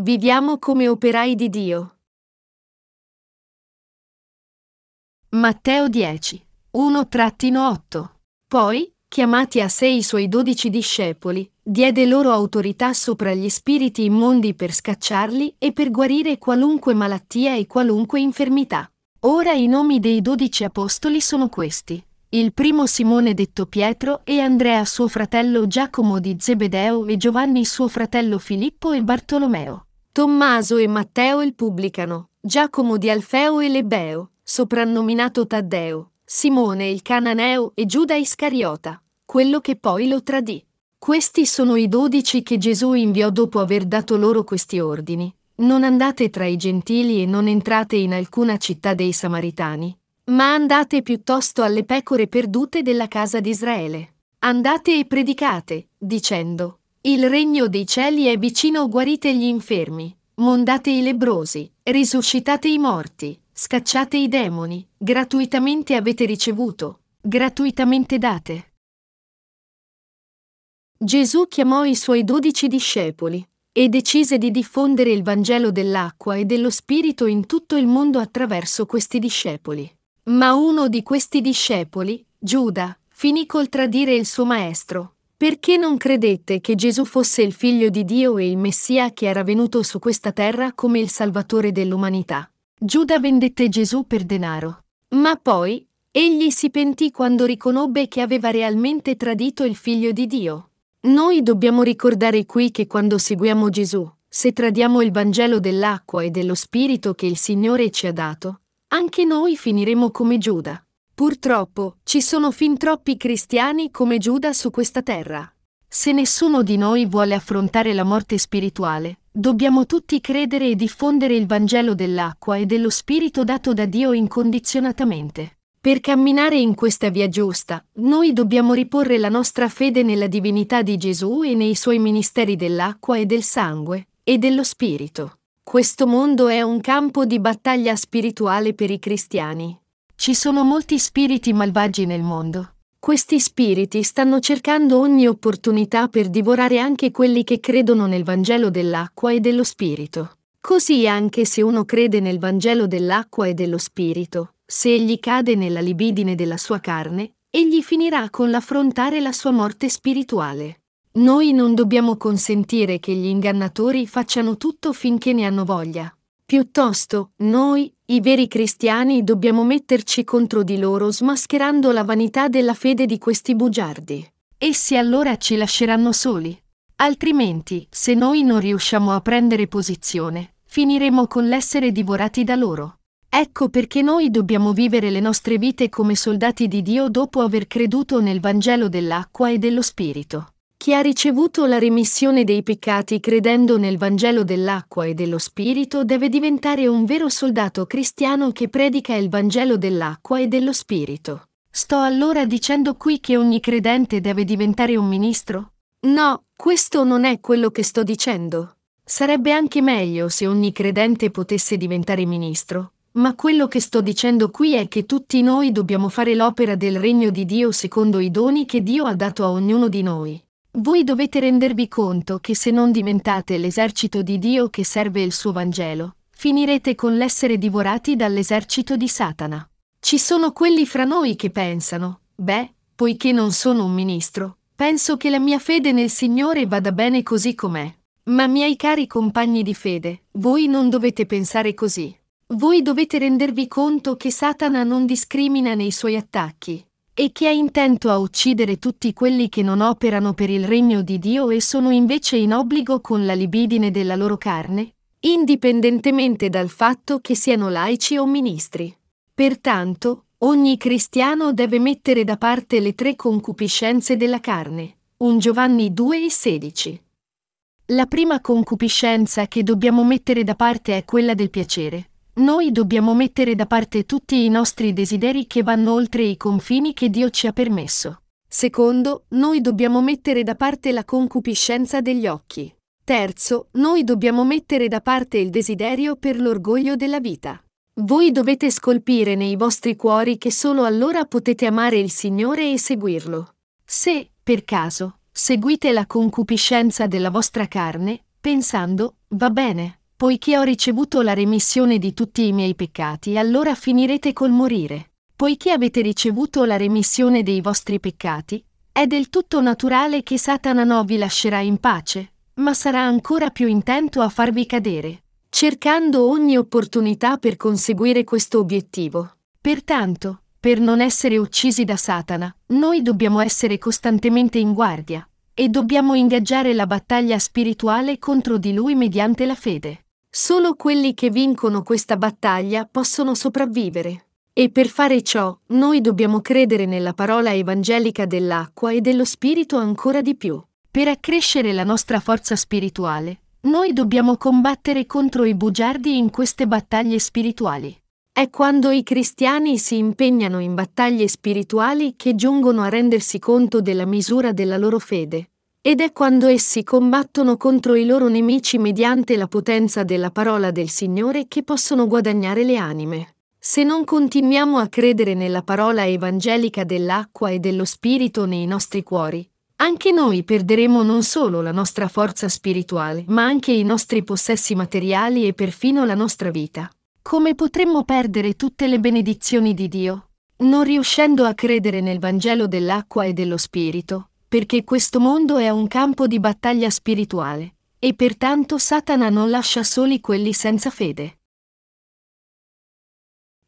Viviamo come operai di Dio. Matteo 10, 1-8. Poi, chiamati a sé i suoi dodici discepoli, diede loro autorità sopra gli spiriti immondi per scacciarli e per guarire qualunque malattia e qualunque infermità. Ora i nomi dei dodici apostoli sono questi. Il primo Simone detto Pietro e Andrea suo fratello Giacomo di Zebedeo e Giovanni suo fratello Filippo e Bartolomeo. Tommaso e Matteo il pubblicano, Giacomo di Alfeo e Lebeo, soprannominato Taddeo, Simone il cananeo e Giuda Iscariota, quello che poi lo tradì. Questi sono i dodici che Gesù inviò dopo aver dato loro questi ordini. Non andate tra i gentili e non entrate in alcuna città dei Samaritani, ma andate piuttosto alle pecore perdute della casa di Israele. Andate e predicate, dicendo, il regno dei cieli è vicino, guarite gli infermi, mondate i lebrosi, risuscitate i morti, scacciate i demoni, gratuitamente avete ricevuto, gratuitamente date. Gesù chiamò i suoi dodici discepoli e decise di diffondere il Vangelo dell'acqua e dello Spirito in tutto il mondo attraverso questi discepoli. Ma uno di questi discepoli, Giuda, finì col tradire il suo maestro, perché non credette che Gesù fosse il figlio di Dio e il Messia che era venuto su questa terra come il Salvatore dell'umanità? Giuda vendette Gesù per denaro. Ma poi, egli si pentì quando riconobbe che aveva realmente tradito il figlio di Dio. Noi dobbiamo ricordare qui che quando seguiamo Gesù, se tradiamo il Vangelo dell'acqua e dello Spirito che il Signore ci ha dato, anche noi finiremo come Giuda. Purtroppo, ci sono fin troppi cristiani come Giuda su questa terra. Se nessuno di noi vuole affrontare la morte spirituale, dobbiamo tutti credere e diffondere il Vangelo dell'acqua e dello Spirito dato da Dio incondizionatamente. Per camminare in questa via giusta, noi dobbiamo riporre la nostra fede nella divinità di Gesù e nei suoi ministeri dell'acqua e del sangue, e dello Spirito. Questo mondo è un campo di battaglia spirituale per i cristiani. Ci sono molti spiriti malvagi nel mondo. Questi spiriti stanno cercando ogni opportunità per divorare anche quelli che credono nel Vangelo dell'acqua e dello Spirito. Così anche se uno crede nel Vangelo dell'acqua e dello Spirito, se egli cade nella libidine della sua carne, egli finirà con l'affrontare la sua morte spirituale. Noi non dobbiamo consentire che gli ingannatori facciano tutto finché ne hanno voglia. Piuttosto, noi, i veri cristiani, dobbiamo metterci contro di loro smascherando la vanità della fede di questi bugiardi. Essi allora ci lasceranno soli. Altrimenti, se noi non riusciamo a prendere posizione, finiremo con l'essere divorati da loro. Ecco perché noi dobbiamo vivere le nostre vite come soldati di Dio dopo aver creduto nel Vangelo dell'acqua e dello Spirito. Chi ha ricevuto la remissione dei peccati credendo nel Vangelo dell'acqua e dello Spirito deve diventare un vero soldato cristiano che predica il Vangelo dell'acqua e dello Spirito. Sto allora dicendo qui che ogni credente deve diventare un ministro? No, questo non è quello che sto dicendo. Sarebbe anche meglio se ogni credente potesse diventare ministro, ma quello che sto dicendo qui è che tutti noi dobbiamo fare l'opera del regno di Dio secondo i doni che Dio ha dato a ognuno di noi. Voi dovete rendervi conto che se non diventate l'esercito di Dio che serve il suo Vangelo, finirete con l'essere divorati dall'esercito di Satana. Ci sono quelli fra noi che pensano, beh, poiché non sono un ministro, penso che la mia fede nel Signore vada bene così com'è. Ma miei cari compagni di fede, voi non dovete pensare così. Voi dovete rendervi conto che Satana non discrimina nei suoi attacchi, e che è intento a uccidere tutti quelli che non operano per il regno di Dio e sono invece in obbligo con la libidine della loro carne, indipendentemente dal fatto che siano laici o ministri. Pertanto, ogni cristiano deve mettere da parte le tre concupiscenze della carne. 1 Giovanni 2 e 16. La prima concupiscenza che dobbiamo mettere da parte è quella del piacere. Noi dobbiamo mettere da parte tutti i nostri desideri che vanno oltre i confini che Dio ci ha permesso. Secondo, noi dobbiamo mettere da parte la concupiscenza degli occhi. Terzo, noi dobbiamo mettere da parte il desiderio per l'orgoglio della vita. Voi dovete scolpire nei vostri cuori che solo allora potete amare il Signore e seguirlo. Se, per caso, seguite la concupiscenza della vostra carne, pensando, va bene, poiché ho ricevuto la remissione di tutti i miei peccati, allora finirete col morire. Poiché avete ricevuto la remissione dei vostri peccati, è del tutto naturale che Satana non vi lascerà in pace, ma sarà ancora più intento a farvi cadere, cercando ogni opportunità per conseguire questo obiettivo. Pertanto, per non essere uccisi da Satana, noi dobbiamo essere costantemente in guardia e dobbiamo ingaggiare la battaglia spirituale contro di lui mediante la fede. Solo quelli che vincono questa battaglia possono sopravvivere. E per fare ciò, noi dobbiamo credere nella parola evangelica dell'acqua e dello Spirito ancora di più. Per accrescere la nostra forza spirituale, noi dobbiamo combattere contro i bugiardi in queste battaglie spirituali. È quando i cristiani si impegnano in battaglie spirituali che giungono a rendersi conto della misura della loro fede. Ed è quando essi combattono contro i loro nemici mediante la potenza della parola del Signore che possono guadagnare le anime. Se non continuiamo a credere nella parola evangelica dell'acqua e dello Spirito nei nostri cuori, anche noi perderemo non solo la nostra forza spirituale, ma anche i nostri possessi materiali e perfino la nostra vita. Come potremmo perdere tutte le benedizioni di Dio? Non riuscendo a credere nel Vangelo dell'acqua e dello Spirito, perché questo mondo è un campo di battaglia spirituale, e pertanto Satana non lascia soli quelli senza fede.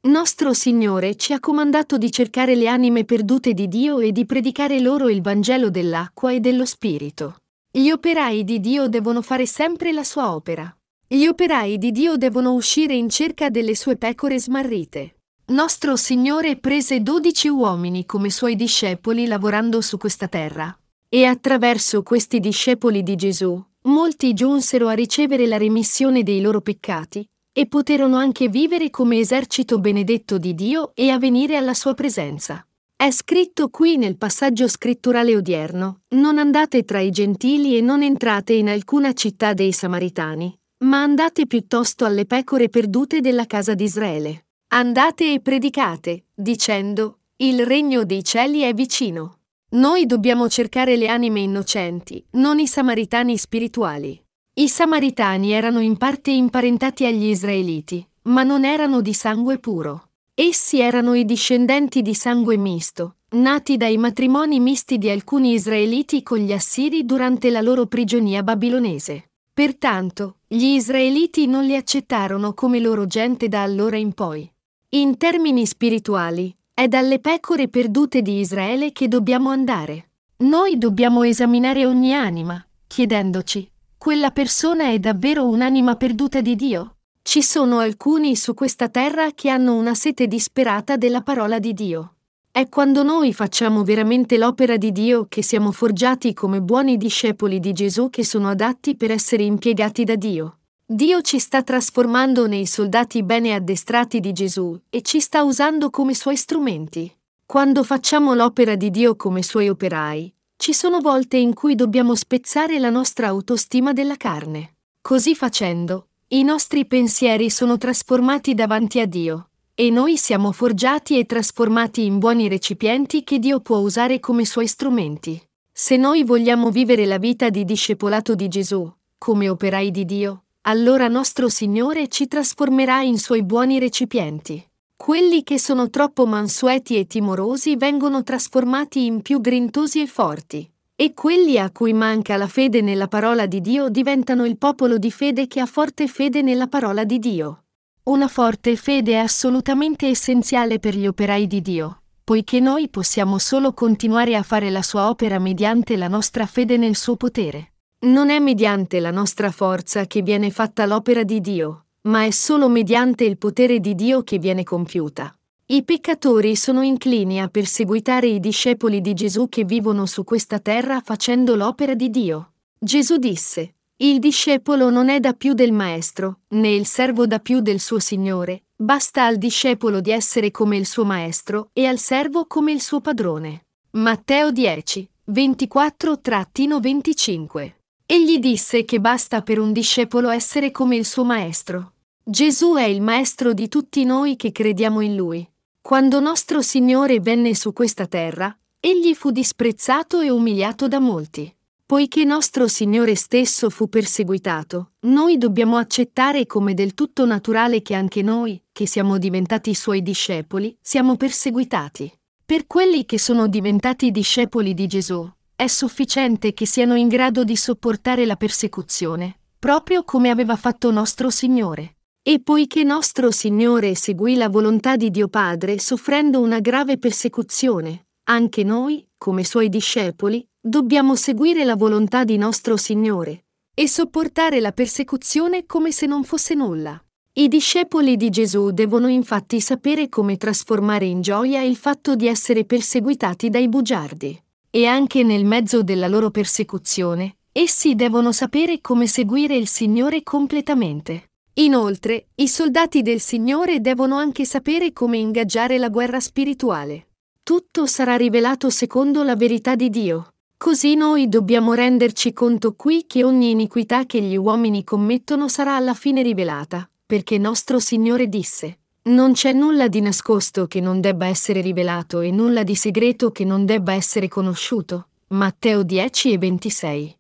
Nostro Signore ci ha comandato di cercare le anime perdute di Dio e di predicare loro il Vangelo dell'acqua e dello Spirito. Gli operai di Dio devono fare sempre la sua opera. Gli operai di Dio devono uscire in cerca delle sue pecore smarrite. Nostro Signore prese dodici uomini come suoi discepoli lavorando su questa terra. E attraverso questi discepoli di Gesù, molti giunsero a ricevere la remissione dei loro peccati e poterono anche vivere come esercito benedetto di Dio e a venire alla sua presenza. È scritto qui nel passaggio scritturale odierno, non andate tra i gentili e non entrate in alcuna città dei Samaritani, ma andate piuttosto alle pecore perdute della casa di Israele. Andate e predicate, dicendo, il regno dei cieli è vicino. Noi dobbiamo cercare le anime innocenti, non i samaritani spirituali. I Samaritani erano in parte imparentati agli Israeliti, ma non erano di sangue puro. Essi erano i discendenti di sangue misto, nati dai matrimoni misti di alcuni Israeliti con gli Assiri durante la loro prigionia babilonese. Pertanto, gli Israeliti non li accettarono come loro gente da allora in poi. In termini spirituali, è dalle pecore perdute di Israele che dobbiamo andare. Noi dobbiamo esaminare ogni anima, chiedendoci quella persona è davvero un'anima perduta di Dio? Ci sono alcuni su questa terra che hanno una sete disperata della parola di Dio. È quando noi facciamo veramente l'opera di Dio che siamo forgiati come buoni discepoli di Gesù che sono adatti per essere impiegati da Dio. Dio ci sta trasformando nei soldati bene addestrati di Gesù e ci sta usando come suoi strumenti. Quando facciamo l'opera di Dio come suoi operai, ci sono volte in cui dobbiamo spezzare la nostra autostima della carne. Così facendo, i nostri pensieri sono trasformati davanti a Dio, e noi siamo forgiati e trasformati in buoni recipienti che Dio può usare come suoi strumenti. Se noi vogliamo vivere la vita di discepolato di Gesù, come operai di Dio, allora nostro Signore ci trasformerà in suoi buoni recipienti. Quelli che sono troppo mansueti e timorosi vengono trasformati in più grintosi e forti, e quelli a cui manca la fede nella parola di Dio diventano il popolo di fede che ha forte fede nella parola di Dio. Una forte fede è assolutamente essenziale per gli operai di Dio, poiché noi possiamo solo continuare a fare la sua opera mediante la nostra fede nel suo potere. Non è mediante la nostra forza che viene fatta l'opera di Dio, ma è solo mediante il potere di Dio che viene compiuta. I peccatori sono inclini a perseguitare i discepoli di Gesù che vivono su questa terra facendo l'opera di Dio. Gesù disse, Il discepolo non è da più del maestro, né il servo da più del suo Signore, basta al discepolo di essere come il suo maestro e al servo come il suo padrone. Matteo 10, 24-25. Egli disse che basta per un discepolo essere come il suo maestro. Gesù è il Maestro di tutti noi che crediamo in Lui. Quando nostro Signore venne su questa terra, egli fu disprezzato e umiliato da molti. poiché nostro Signore stesso fu perseguitato, noi dobbiamo accettare come del tutto naturale che anche noi, che siamo diventati suoi discepoli, siamo perseguitati. Per quelli che sono diventati discepoli di Gesù, è sufficiente che siano in grado di sopportare la persecuzione, proprio come aveva fatto nostro Signore. E poiché nostro Signore seguì la volontà di Dio Padre soffrendo una grave persecuzione, anche noi, come suoi discepoli, dobbiamo seguire la volontà di nostro Signore e sopportare la persecuzione come se non fosse nulla. I discepoli di Gesù devono infatti sapere come trasformare in gioia il fatto di essere perseguitati dai bugiardi. E anche nel mezzo della loro persecuzione, essi devono sapere come seguire il Signore completamente. Inoltre, i soldati del Signore devono anche sapere come ingaggiare la guerra spirituale. Tutto sarà rivelato secondo la verità di Dio. Così noi dobbiamo renderci conto qui che ogni iniquità che gli uomini commettono sarà alla fine rivelata, perché nostro Signore disse, non c'è nulla di nascosto che non debba essere rivelato e nulla di segreto che non debba essere conosciuto. Matteo 10 e 26.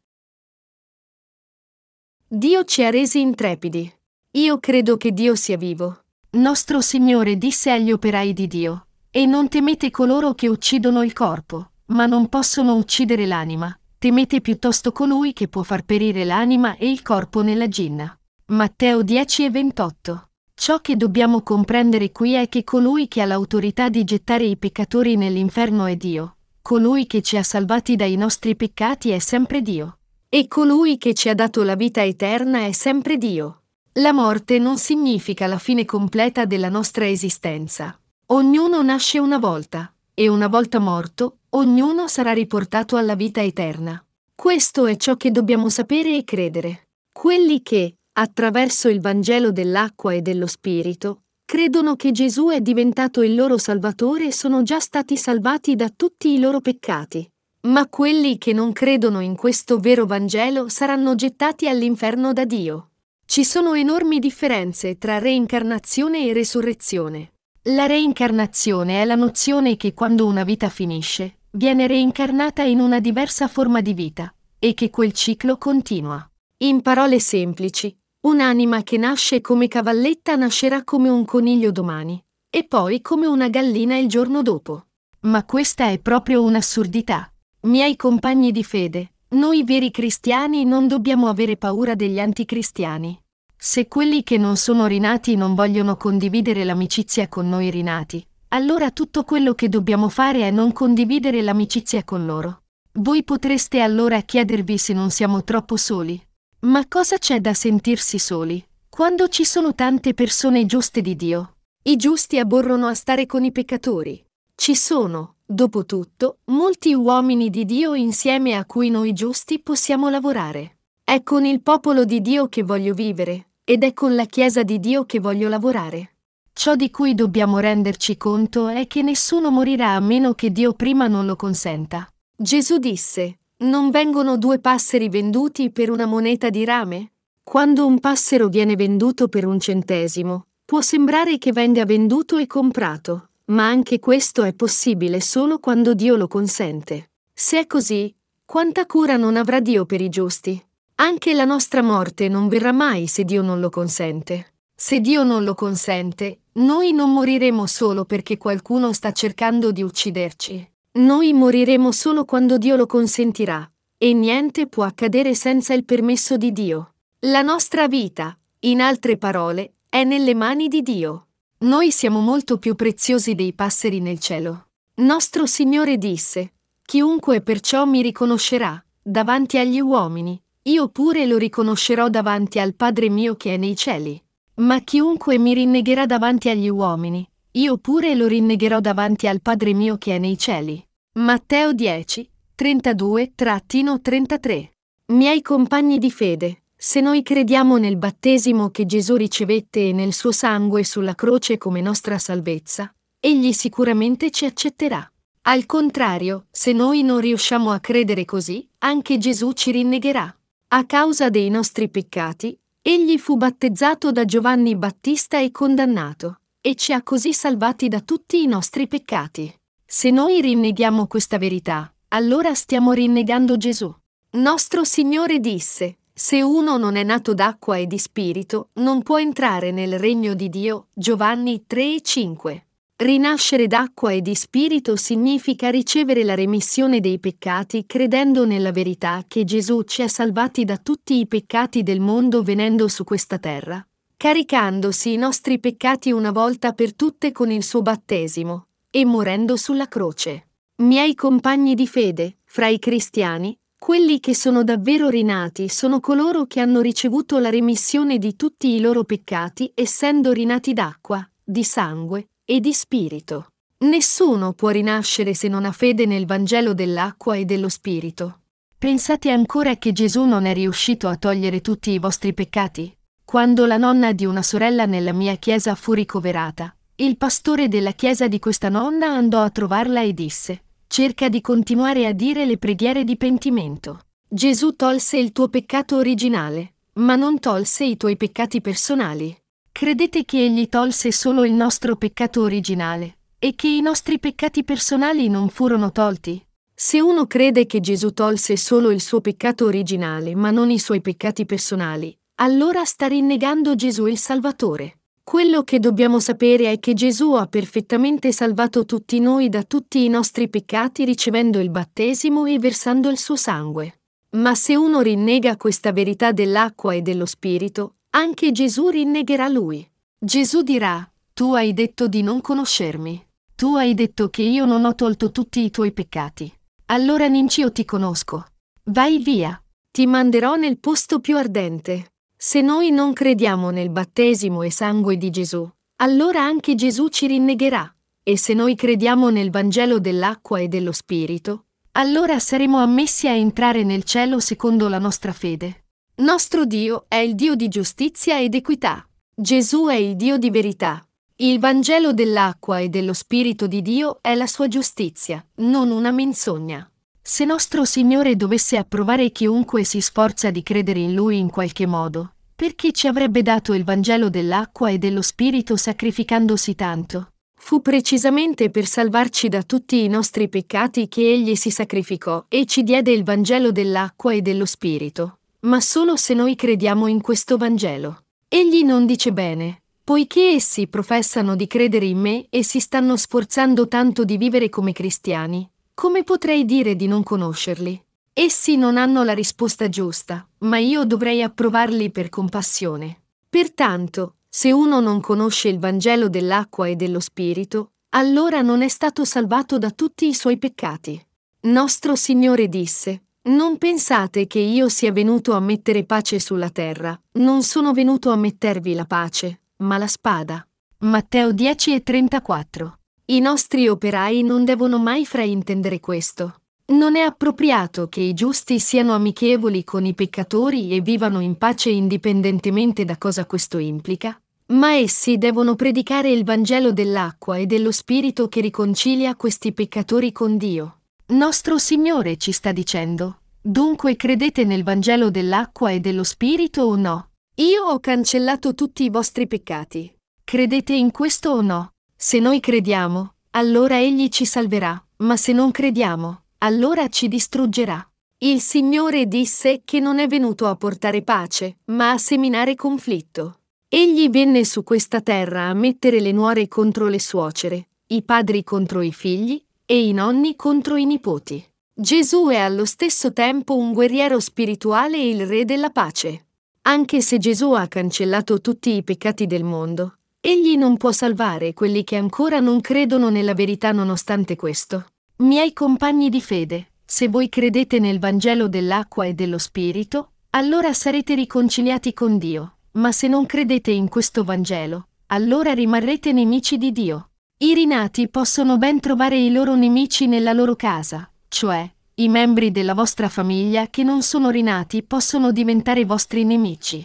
Dio ci ha resi intrepidi. Io credo che Dio sia vivo. Nostro Signore disse agli operai di Dio, e non temete coloro che uccidono il corpo, ma non possono uccidere l'anima. Temete piuttosto colui che può far perire l'anima e il corpo nella ginna. Matteo 10 e 28. Ciò che dobbiamo comprendere qui è che colui che ha l'autorità di gettare i peccatori nell'inferno è Dio. Colui che ci ha salvati dai nostri peccati è sempre Dio. E colui che ci ha dato la vita eterna è sempre Dio. La morte non significa la fine completa della nostra esistenza. Ognuno nasce una volta, e una volta morto, ognuno sarà riportato alla vita eterna. Questo è ciò che dobbiamo sapere e credere. Quelli che, attraverso il Vangelo dell'acqua e dello Spirito, credono che Gesù è diventato il loro Salvatore sono già stati salvati da tutti i loro peccati. Ma quelli che non credono in questo vero Vangelo saranno gettati all'inferno da Dio. Ci sono enormi differenze tra reincarnazione e resurrezione. La reincarnazione è la nozione che quando una vita finisce, viene reincarnata in una diversa forma di vita, e che quel ciclo continua. In parole semplici, un'anima che nasce come cavalletta nascerà come un coniglio domani, e poi come una gallina il giorno dopo. Ma questa è proprio un'assurdità. Miei compagni di fede, noi veri cristiani non dobbiamo avere paura degli anticristiani. Se quelli che non sono rinati non vogliono condividere l'amicizia con noi rinati, allora tutto quello che dobbiamo fare è non condividere l'amicizia con loro. Voi potreste allora chiedervi se non siamo troppo soli. Ma cosa c'è da sentirsi soli, quando ci sono tante persone giuste di Dio? I giusti aborrono a stare con i peccatori. Ci sono, dopo tutto, molti uomini di Dio insieme a cui noi giusti possiamo lavorare. È con il popolo di Dio che voglio vivere, ed è con la Chiesa di Dio che voglio lavorare. Ciò di cui dobbiamo renderci conto è che nessuno morirà a meno che Dio prima non lo consenta. Gesù disse, non vengono due passeri venduti per una moneta di rame? Quando un passero viene venduto per un centesimo, può sembrare che venga venduto e comprato, ma anche questo è possibile solo quando Dio lo consente. Se è così, quanta cura non avrà Dio per i giusti? Anche la nostra morte non verrà mai se Dio non lo consente. Se Dio non lo consente, noi non moriremo solo perché qualcuno sta cercando di ucciderci. Noi moriremo solo quando Dio lo consentirà, e niente può accadere senza il permesso di Dio. La nostra vita, in altre parole, è nelle mani di Dio. Noi siamo molto più preziosi dei passeri nel cielo. Nostro Signore disse, Chiunque perciò mi riconoscerà, davanti agli uomini, io pure lo riconoscerò davanti al Padre mio che è nei cieli. Ma chiunque mi rinnegherà davanti agli uomini, io pure lo rinnegherò davanti al Padre mio che è nei cieli. Matteo 10, 32-33. Miei compagni di fede, se noi crediamo nel battesimo che Gesù ricevette e nel suo sangue sulla croce come nostra salvezza, egli sicuramente ci accetterà. Al contrario, se noi non riusciamo a credere così, anche Gesù ci rinnegherà. A causa dei nostri peccati, egli fu battezzato da Giovanni Battista e condannato, e ci ha così salvati da tutti i nostri peccati. Se noi rinneghiamo questa verità, allora stiamo rinnegando Gesù. Nostro Signore disse, se uno non è nato d'acqua e di spirito, non può entrare nel regno di Dio. Giovanni 3 e 5. Rinascere d'acqua e di spirito significa ricevere la remissione dei peccati credendo nella verità che Gesù ci ha salvati da tutti i peccati del mondo venendo su questa terra, caricandosi i nostri peccati una volta per tutte con il suo battesimo e morendo sulla croce. Miei compagni di fede, fra i cristiani, quelli che sono davvero rinati sono coloro che hanno ricevuto la remissione di tutti i loro peccati essendo rinati d'acqua, di sangue e di spirito. Nessuno può rinascere se non ha fede nel Vangelo dell'acqua e dello spirito. Pensate ancora che Gesù non è riuscito a togliere tutti i vostri peccati? Quando la nonna di una sorella nella mia chiesa fu ricoverata, il pastore della chiesa di questa nonna andò a trovarla e disse, cerca di continuare a dire le preghiere di pentimento. Gesù tolse il tuo peccato originale, ma non tolse i tuoi peccati personali. Credete che Egli tolse solo il nostro peccato originale e che i nostri peccati personali non furono tolti? Se uno crede che Gesù tolse solo il suo peccato originale ma non i suoi peccati personali, allora sta rinnegando Gesù il Salvatore. Quello che dobbiamo sapere è che Gesù ha perfettamente salvato tutti noi da tutti i nostri peccati ricevendo il battesimo e versando il suo sangue. Ma se uno rinnega questa verità dell'acqua e dello Spirito, anche Gesù rinnegherà lui. Gesù dirà, tu hai detto di non conoscermi. Tu hai detto che io non ho tolto tutti i tuoi peccati. Allora nincio ti conosco. Vai via. Ti manderò nel posto più ardente. Se noi non crediamo nel battesimo e sangue di Gesù, allora anche Gesù ci rinnegherà. E se noi crediamo nel Vangelo dell'acqua e dello Spirito, allora saremo ammessi a entrare nel cielo secondo la nostra fede. Nostro Dio è il Dio di giustizia ed equità. Gesù è il Dio di verità. Il Vangelo dell'acqua e dello Spirito di Dio è la sua giustizia, non una menzogna. Se nostro Signore dovesse approvare chiunque si sforza di credere in Lui in qualche modo, perché ci avrebbe dato il Vangelo dell'acqua e dello Spirito sacrificandosi tanto? Fu precisamente per salvarci da tutti i nostri peccati che Egli si sacrificò e ci diede il Vangelo dell'acqua e dello Spirito ma solo se noi crediamo in questo Vangelo. Egli non dice bene, poiché essi professano di credere in me e si stanno sforzando tanto di vivere come cristiani, come potrei dire di non conoscerli? Essi non hanno la risposta giusta, ma io dovrei approvarli per compassione. Pertanto, se uno non conosce il Vangelo dell'acqua e dello Spirito, allora non è stato salvato da tutti i suoi peccati. Nostro Signore disse, non pensate che io sia venuto a mettere pace sulla terra, non sono venuto a mettervi la pace, ma la spada. Matteo 10 e 34. I nostri operai non devono mai fraintendere questo. Non è appropriato che i giusti siano amichevoli con i peccatori e vivano in pace indipendentemente da cosa questo implica, ma essi devono predicare il Vangelo dell'acqua e dello Spirito che riconcilia questi peccatori con Dio. Nostro Signore ci sta dicendo, dunque credete nel Vangelo dell'acqua e dello Spirito o no? Io ho cancellato tutti i vostri peccati. Credete in questo o no? Se noi crediamo, allora Egli ci salverà, ma se non crediamo, allora ci distruggerà. Il Signore disse che non è venuto a portare pace, ma a seminare conflitto. Egli venne su questa terra a mettere le nuore contro le suocere, i padri contro i figli, e i nonni contro i nipoti. Gesù è allo stesso tempo un guerriero spirituale e il re della pace. Anche se Gesù ha cancellato tutti i peccati del mondo, egli non può salvare quelli che ancora non credono nella verità nonostante questo. Miei compagni di fede, se voi credete nel Vangelo dell'acqua e dello Spirito, allora sarete riconciliati con Dio, ma se non credete in questo Vangelo, allora rimarrete nemici di Dio. I rinati possono ben trovare i loro nemici nella loro casa, cioè i membri della vostra famiglia che non sono rinati possono diventare vostri nemici.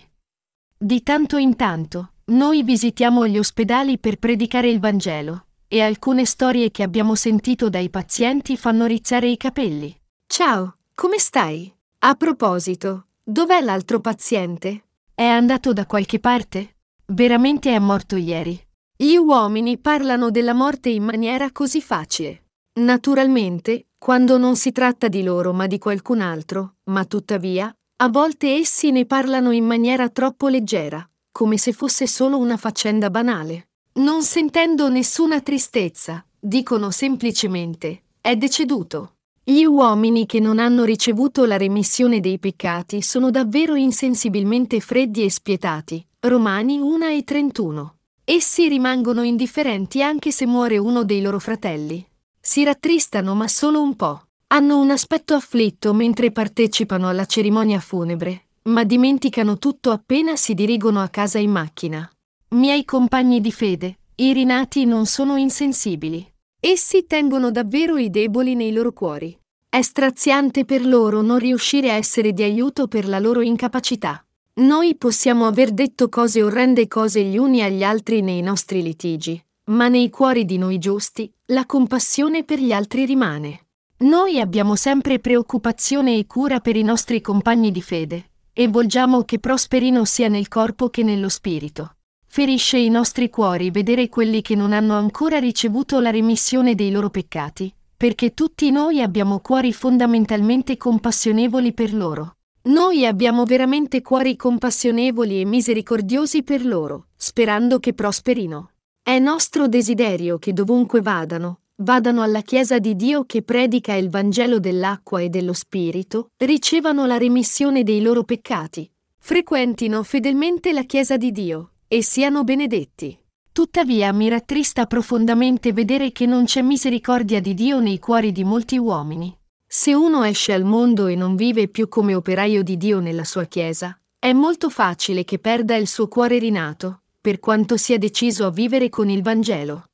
Di tanto in tanto, noi visitiamo gli ospedali per predicare il Vangelo, e alcune storie che abbiamo sentito dai pazienti fanno rizzare i capelli. Ciao, come stai? A proposito, dov'è l'altro paziente? È andato da qualche parte? Veramente è morto ieri. Gli uomini parlano della morte in maniera così facile. Naturalmente, quando non si tratta di loro ma di qualcun altro, ma tuttavia, a volte essi ne parlano in maniera troppo leggera, come se fosse solo una faccenda banale. Non sentendo nessuna tristezza, dicono semplicemente, è deceduto. Gli uomini che non hanno ricevuto la remissione dei peccati sono davvero insensibilmente freddi e spietati. Romani 1 e 31. Essi rimangono indifferenti anche se muore uno dei loro fratelli. Si rattristano ma solo un po'. Hanno un aspetto afflitto mentre partecipano alla cerimonia funebre, ma dimenticano tutto appena si dirigono a casa in macchina. Miei compagni di fede, i rinati non sono insensibili. Essi tengono davvero i deboli nei loro cuori. È straziante per loro non riuscire a essere di aiuto per la loro incapacità. Noi possiamo aver detto cose orrende cose gli uni agli altri nei nostri litigi, ma nei cuori di noi giusti, la compassione per gli altri rimane. Noi abbiamo sempre preoccupazione e cura per i nostri compagni di fede, e vogliamo che prosperino sia nel corpo che nello spirito. Ferisce i nostri cuori vedere quelli che non hanno ancora ricevuto la remissione dei loro peccati, perché tutti noi abbiamo cuori fondamentalmente compassionevoli per loro. Noi abbiamo veramente cuori compassionevoli e misericordiosi per loro, sperando che prosperino. È nostro desiderio che dovunque vadano, vadano alla Chiesa di Dio che predica il Vangelo dell'acqua e dello Spirito, ricevano la remissione dei loro peccati, frequentino fedelmente la Chiesa di Dio, e siano benedetti. Tuttavia mi rattrista profondamente vedere che non c'è misericordia di Dio nei cuori di molti uomini. Se uno esce al mondo e non vive più come operaio di Dio nella sua Chiesa, è molto facile che perda il suo cuore rinato, per quanto sia deciso a vivere con il Vangelo.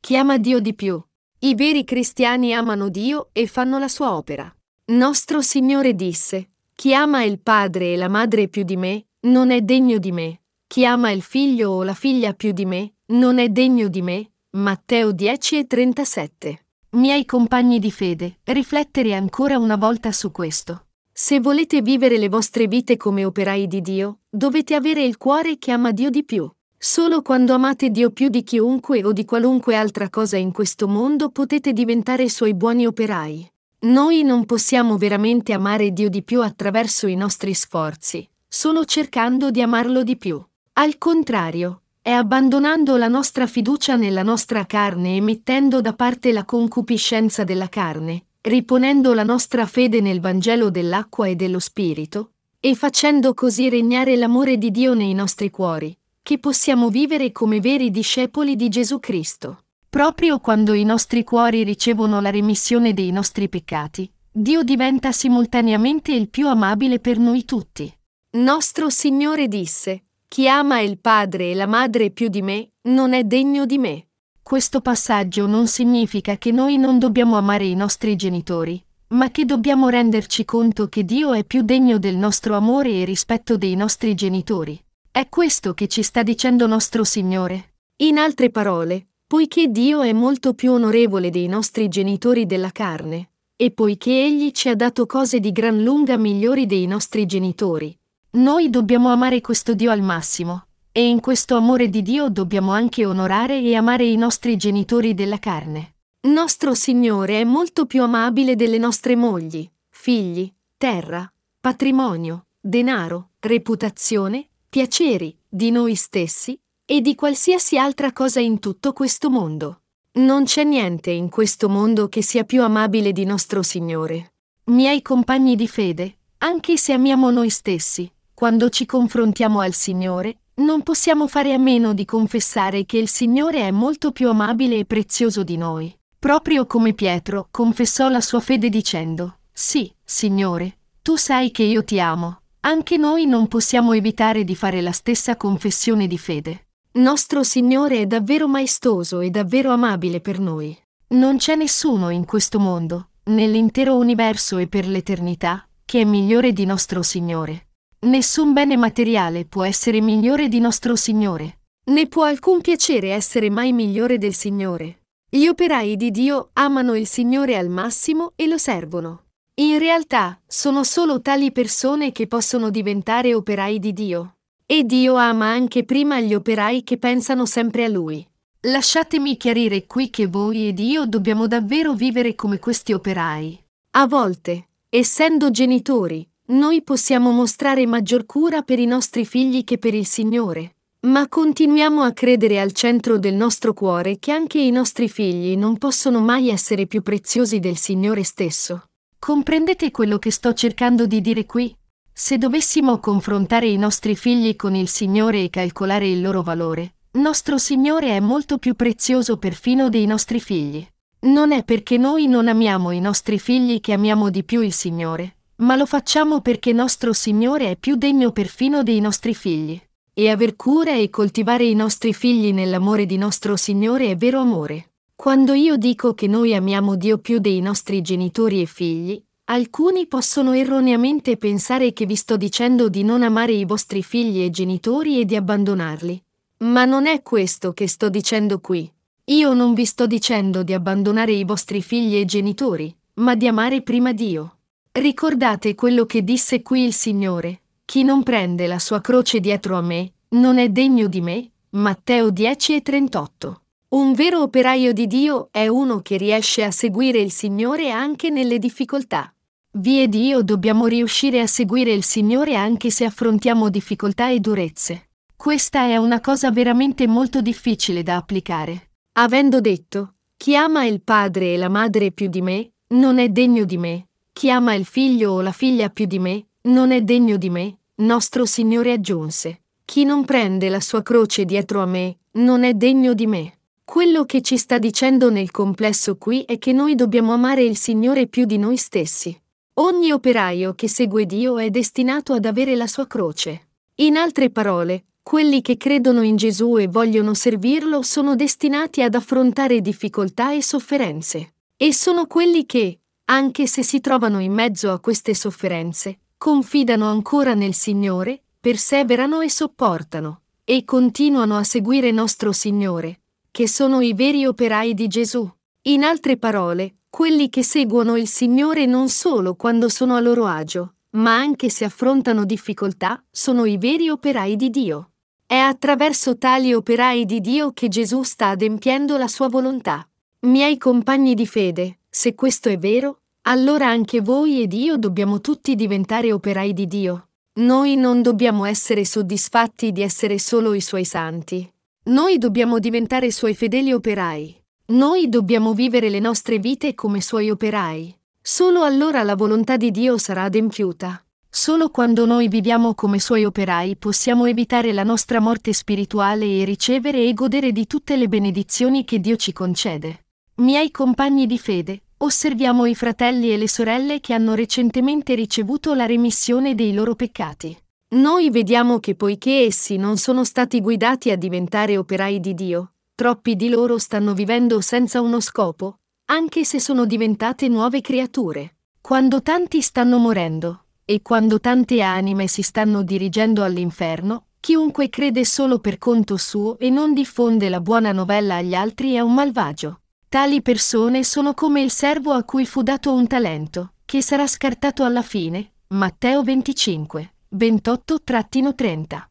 Chiama Dio di più. I veri cristiani amano Dio e fanno la sua opera. Nostro Signore disse, Chi ama il padre e la madre più di me, non è degno di me. Chi ama il figlio o la figlia più di me, non è degno di me. Matteo 10 e 37. Miei compagni di fede, riflettere ancora una volta su questo. Se volete vivere le vostre vite come operai di Dio, dovete avere il cuore che ama Dio di più. Solo quando amate Dio più di chiunque o di qualunque altra cosa in questo mondo potete diventare suoi buoni operai. Noi non possiamo veramente amare Dio di più attraverso i nostri sforzi, solo cercando di amarlo di più. Al contrario, è abbandonando la nostra fiducia nella nostra carne e mettendo da parte la concupiscenza della carne, riponendo la nostra fede nel Vangelo dell'acqua e dello Spirito, e facendo così regnare l'amore di Dio nei nostri cuori, che possiamo vivere come veri discepoli di Gesù Cristo. Proprio quando i nostri cuori ricevono la remissione dei nostri peccati, Dio diventa simultaneamente il più amabile per noi tutti. Nostro Signore disse, Chi ama il padre e la madre più di me, non è degno di me. Questo passaggio non significa che noi non dobbiamo amare i nostri genitori, ma che dobbiamo renderci conto che Dio è più degno del nostro amore e rispetto dei nostri genitori. È questo che ci sta dicendo nostro Signore. In altre parole, poiché Dio è molto più onorevole dei nostri genitori della carne, e poiché Egli ci ha dato cose di gran lunga migliori dei nostri genitori, noi dobbiamo amare questo Dio al massimo, e in questo amore di Dio dobbiamo anche onorare e amare i nostri genitori della carne. Nostro Signore è molto più amabile delle nostre mogli, figli, terra, patrimonio, denaro, reputazione, piaceri, di noi stessi e di qualsiasi altra cosa in tutto questo mondo. Non c'è niente in questo mondo che sia più amabile di nostro Signore. Miei compagni di fede, anche se amiamo noi stessi, quando ci confrontiamo al Signore, non possiamo fare a meno di confessare che il Signore è molto più amabile e prezioso di noi. Proprio come Pietro confessò la sua fede dicendo, Sì, Signore, tu sai che io ti amo. Anche noi non possiamo evitare di fare la stessa confessione di fede. Nostro Signore è davvero maestoso e davvero amabile per noi. Non c'è nessuno in questo mondo, nell'intero universo e per l'eternità, che è migliore di nostro Signore. Nessun bene materiale può essere migliore di nostro Signore. Né può alcun piacere essere mai migliore del Signore. Gli operai di Dio amano il Signore al massimo e lo servono. In realtà, sono solo tali persone che possono diventare operai di Dio. E Dio ama anche prima gli operai che pensano sempre a Lui. Lasciatemi chiarire qui che voi ed io dobbiamo davvero vivere come questi operai. A volte, essendo genitori, noi possiamo mostrare maggior cura per i nostri figli che per il Signore, ma continuiamo a credere al centro del nostro cuore che anche i nostri figli non possono mai essere più preziosi del Signore stesso. Comprendete quello che sto cercando di dire qui? Se dovessimo confrontare i nostri figli con il Signore e calcolare il loro valore, nostro Signore è molto più prezioso perfino dei nostri figli. Non è perché noi non amiamo i nostri figli che amiamo di più il Signore, ma lo facciamo perché nostro Signore è più degno perfino dei nostri figli. E aver cura e coltivare i nostri figli nell'amore di nostro Signore è vero amore. Quando io dico che noi amiamo Dio più dei nostri genitori e figli, alcuni possono erroneamente pensare che vi sto dicendo di non amare i vostri figli e genitori e di abbandonarli. Ma non è questo che sto dicendo qui. Io non vi sto dicendo di abbandonare i vostri figli e genitori, ma di amare prima Dio. Ricordate quello che disse qui il Signore. Chi non prende la sua croce dietro a me, non è degno di me. Matteo 10 e 38. Un vero operaio di Dio è uno che riesce a seguire il Signore anche nelle difficoltà. Vi ed io dobbiamo riuscire a seguire il Signore anche se affrontiamo difficoltà e durezze. Questa è una cosa veramente molto difficile da applicare. Avendo detto, chi ama il padre e la madre più di me, non è degno di me, chi ama il figlio o la figlia più di me, non è degno di me, nostro Signore aggiunse, chi non prende la sua croce dietro a me, non è degno di me. Quello che ci sta dicendo nel complesso qui è che noi dobbiamo amare il Signore più di noi stessi. Ogni operaio che segue Dio è destinato ad avere la sua croce. In altre parole, quelli che credono in Gesù e vogliono servirlo sono destinati ad affrontare difficoltà e sofferenze. E sono quelli che, anche se si trovano in mezzo a queste sofferenze, confidano ancora nel Signore, perseverano e sopportano, e continuano a seguire nostro Signore, che sono i veri operai di Gesù. In altre parole, quelli che seguono il Signore non solo quando sono a loro agio, ma anche se affrontano difficoltà, sono i veri operai di Dio. È attraverso tali operai di Dio che Gesù sta adempiendo la sua volontà. Miei compagni di fede, se questo è vero, allora anche voi ed io dobbiamo tutti diventare operai di Dio. Noi non dobbiamo essere soddisfatti di essere solo i suoi santi. Noi dobbiamo diventare suoi fedeli operai. Noi dobbiamo vivere le nostre vite come suoi operai. Solo allora la volontà di Dio sarà adempiuta. Solo quando noi viviamo come suoi operai possiamo evitare la nostra morte spirituale e ricevere e godere di tutte le benedizioni che Dio ci concede. Miei compagni di fede, osserviamo i fratelli e le sorelle che hanno recentemente ricevuto la remissione dei loro peccati. Noi vediamo che poiché essi non sono stati guidati a diventare operai di Dio, troppi di loro stanno vivendo senza uno scopo, anche se sono diventate nuove creature. Quando tanti stanno morendo, e quando tante anime si stanno dirigendo all'inferno, chiunque crede solo per conto suo e non diffonde la buona novella agli altri è un malvagio. Tali persone sono come il servo a cui fu dato un talento, che sarà scartato alla fine. Matteo 25, 28-30.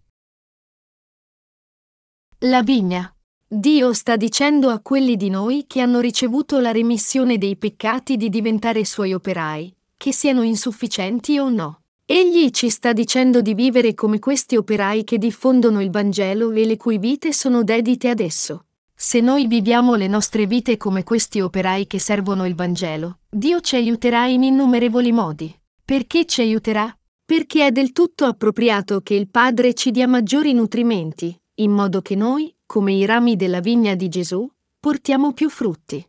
La vigna. Dio sta dicendo a quelli di noi che hanno ricevuto la remissione dei peccati di diventare suoi operai, che siano insufficienti o no. Egli ci sta dicendo di vivere come questi operai che diffondono il Vangelo e le cui vite sono dedite ad esso. Se noi viviamo le nostre vite come questi operai che servono il Vangelo, Dio ci aiuterà in innumerevoli modi. Perché ci aiuterà? Perché è del tutto appropriato che il Padre ci dia maggiori nutrimenti, in modo che noi, come i rami della vigna di Gesù, portiamo più frutti.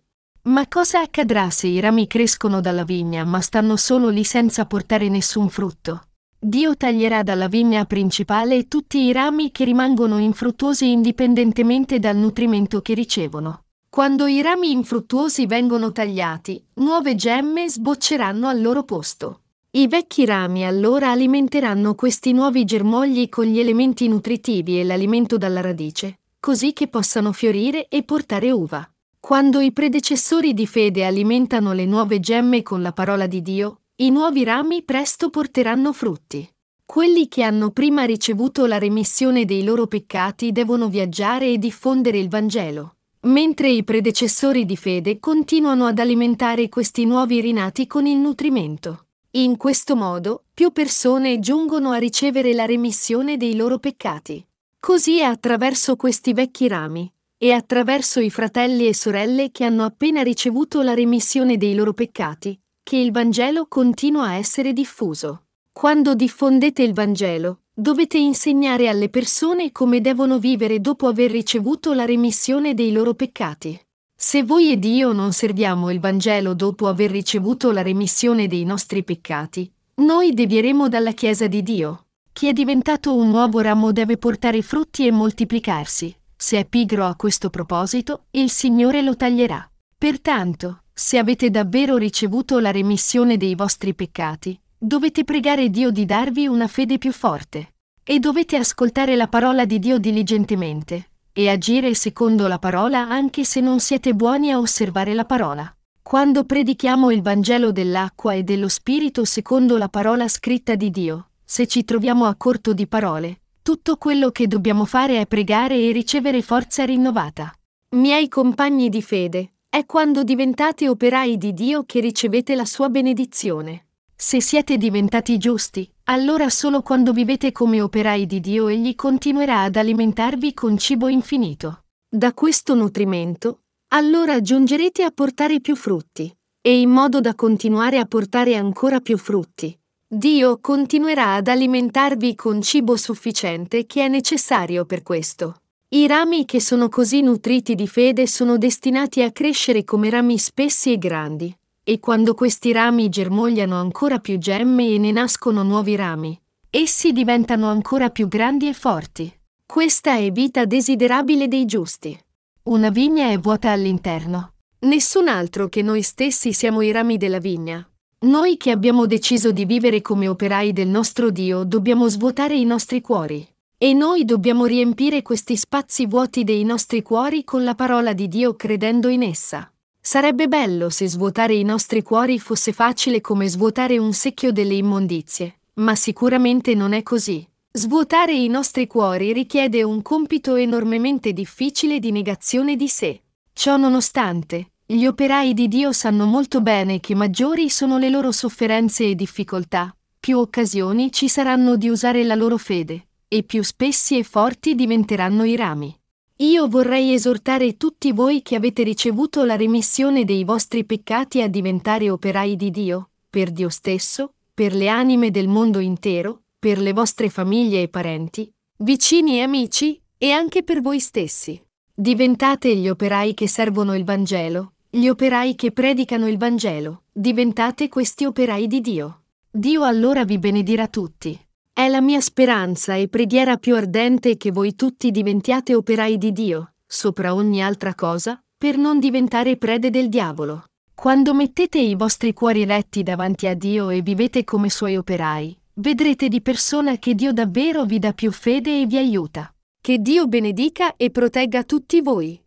Ma cosa accadrà se i rami crescono dalla vigna ma stanno solo lì senza portare nessun frutto? Dio taglierà dalla vigna principale tutti i rami che rimangono infruttuosi indipendentemente dal nutrimento che ricevono. Quando i rami infruttuosi vengono tagliati, nuove gemme sbocceranno al loro posto. I vecchi rami allora alimenteranno questi nuovi germogli con gli elementi nutritivi e l'alimento dalla radice, così che possano fiorire e portare uva. Quando i predecessori di fede alimentano le nuove gemme con la parola di Dio, i nuovi rami presto porteranno frutti. Quelli che hanno prima ricevuto la remissione dei loro peccati devono viaggiare e diffondere il Vangelo. mentre i predecessori di fede continuano ad alimentare questi nuovi rinati con il nutrimento. In questo modo, più persone giungono a ricevere la remissione dei loro peccati. Così è attraverso questi vecchi rami, e attraverso i fratelli e sorelle che hanno appena ricevuto la remissione dei loro peccati, che il Vangelo continua a essere diffuso. Quando diffondete il Vangelo, dovete insegnare alle persone come devono vivere dopo aver ricevuto la remissione dei loro peccati. Se voi ed io non serviamo il Vangelo dopo aver ricevuto la remissione dei nostri peccati, noi devieremo dalla Chiesa di Dio. Chi è diventato un nuovo ramo deve portare frutti e moltiplicarsi. Se è pigro a questo proposito, il Signore lo taglierà. Pertanto, se avete davvero ricevuto la remissione dei vostri peccati, dovete pregare Dio di darvi una fede più forte. E dovete ascoltare la parola di Dio diligentemente, e agire secondo la parola anche se non siete buoni a osservare la parola. Quando predichiamo il Vangelo dell'acqua e dello Spirito secondo la parola scritta di Dio, se ci troviamo a corto di parole, tutto quello che dobbiamo fare è pregare e ricevere forza rinnovata. Miei compagni di fede, è quando diventate operai di Dio che ricevete la sua benedizione. Se siete diventati giusti, allora solo quando vivete come operai di Dio egli continuerà ad alimentarvi con cibo infinito. Da questo nutrimento, allora giungerete a portare più frutti, e in modo da continuare a portare ancora più frutti. Dio continuerà ad alimentarvi con cibo sufficiente che è necessario per questo. I rami che sono così nutriti di fede sono destinati a crescere come rami spessi e grandi, e quando questi rami germogliano ancora più gemme e ne nascono nuovi rami, essi diventano ancora più grandi e forti. Questa è vita desiderabile dei giusti. Una vigna è vuota all'interno. Nessun altro che noi stessi siamo i rami della vigna. Noi che abbiamo deciso di vivere come operai del nostro Dio dobbiamo svuotare i nostri cuori. E noi dobbiamo riempire questi spazi vuoti dei nostri cuori con la parola di Dio credendo in essa. Sarebbe bello se svuotare i nostri cuori fosse facile come svuotare un secchio delle immondizie, ma sicuramente non è così. Svuotare i nostri cuori richiede un compito enormemente difficile di negazione di sé. Ciò nonostante, gli operai di Dio sanno molto bene che maggiori sono le loro sofferenze e difficoltà, più occasioni ci saranno di usare la loro fede, e più spessi e forti diventeranno i rami. Io vorrei esortare tutti voi che avete ricevuto la remissione dei vostri peccati a diventare operai di Dio, per Dio stesso, per le anime del mondo intero, per le vostre famiglie e parenti, vicini e amici, e anche per voi stessi. Diventate gli operai che servono il Vangelo, gli operai che predicano il Vangelo, diventate questi operai di Dio. Dio allora vi benedirà tutti. È la mia speranza e preghiera più ardente che voi tutti diventiate operai di Dio, sopra ogni altra cosa, per non diventare prede del diavolo. Quando mettete i vostri cuori retti davanti a Dio e vivete come suoi operai, vedrete di persona che Dio davvero vi dà più fede e vi aiuta. Che Dio benedica e protegga tutti voi.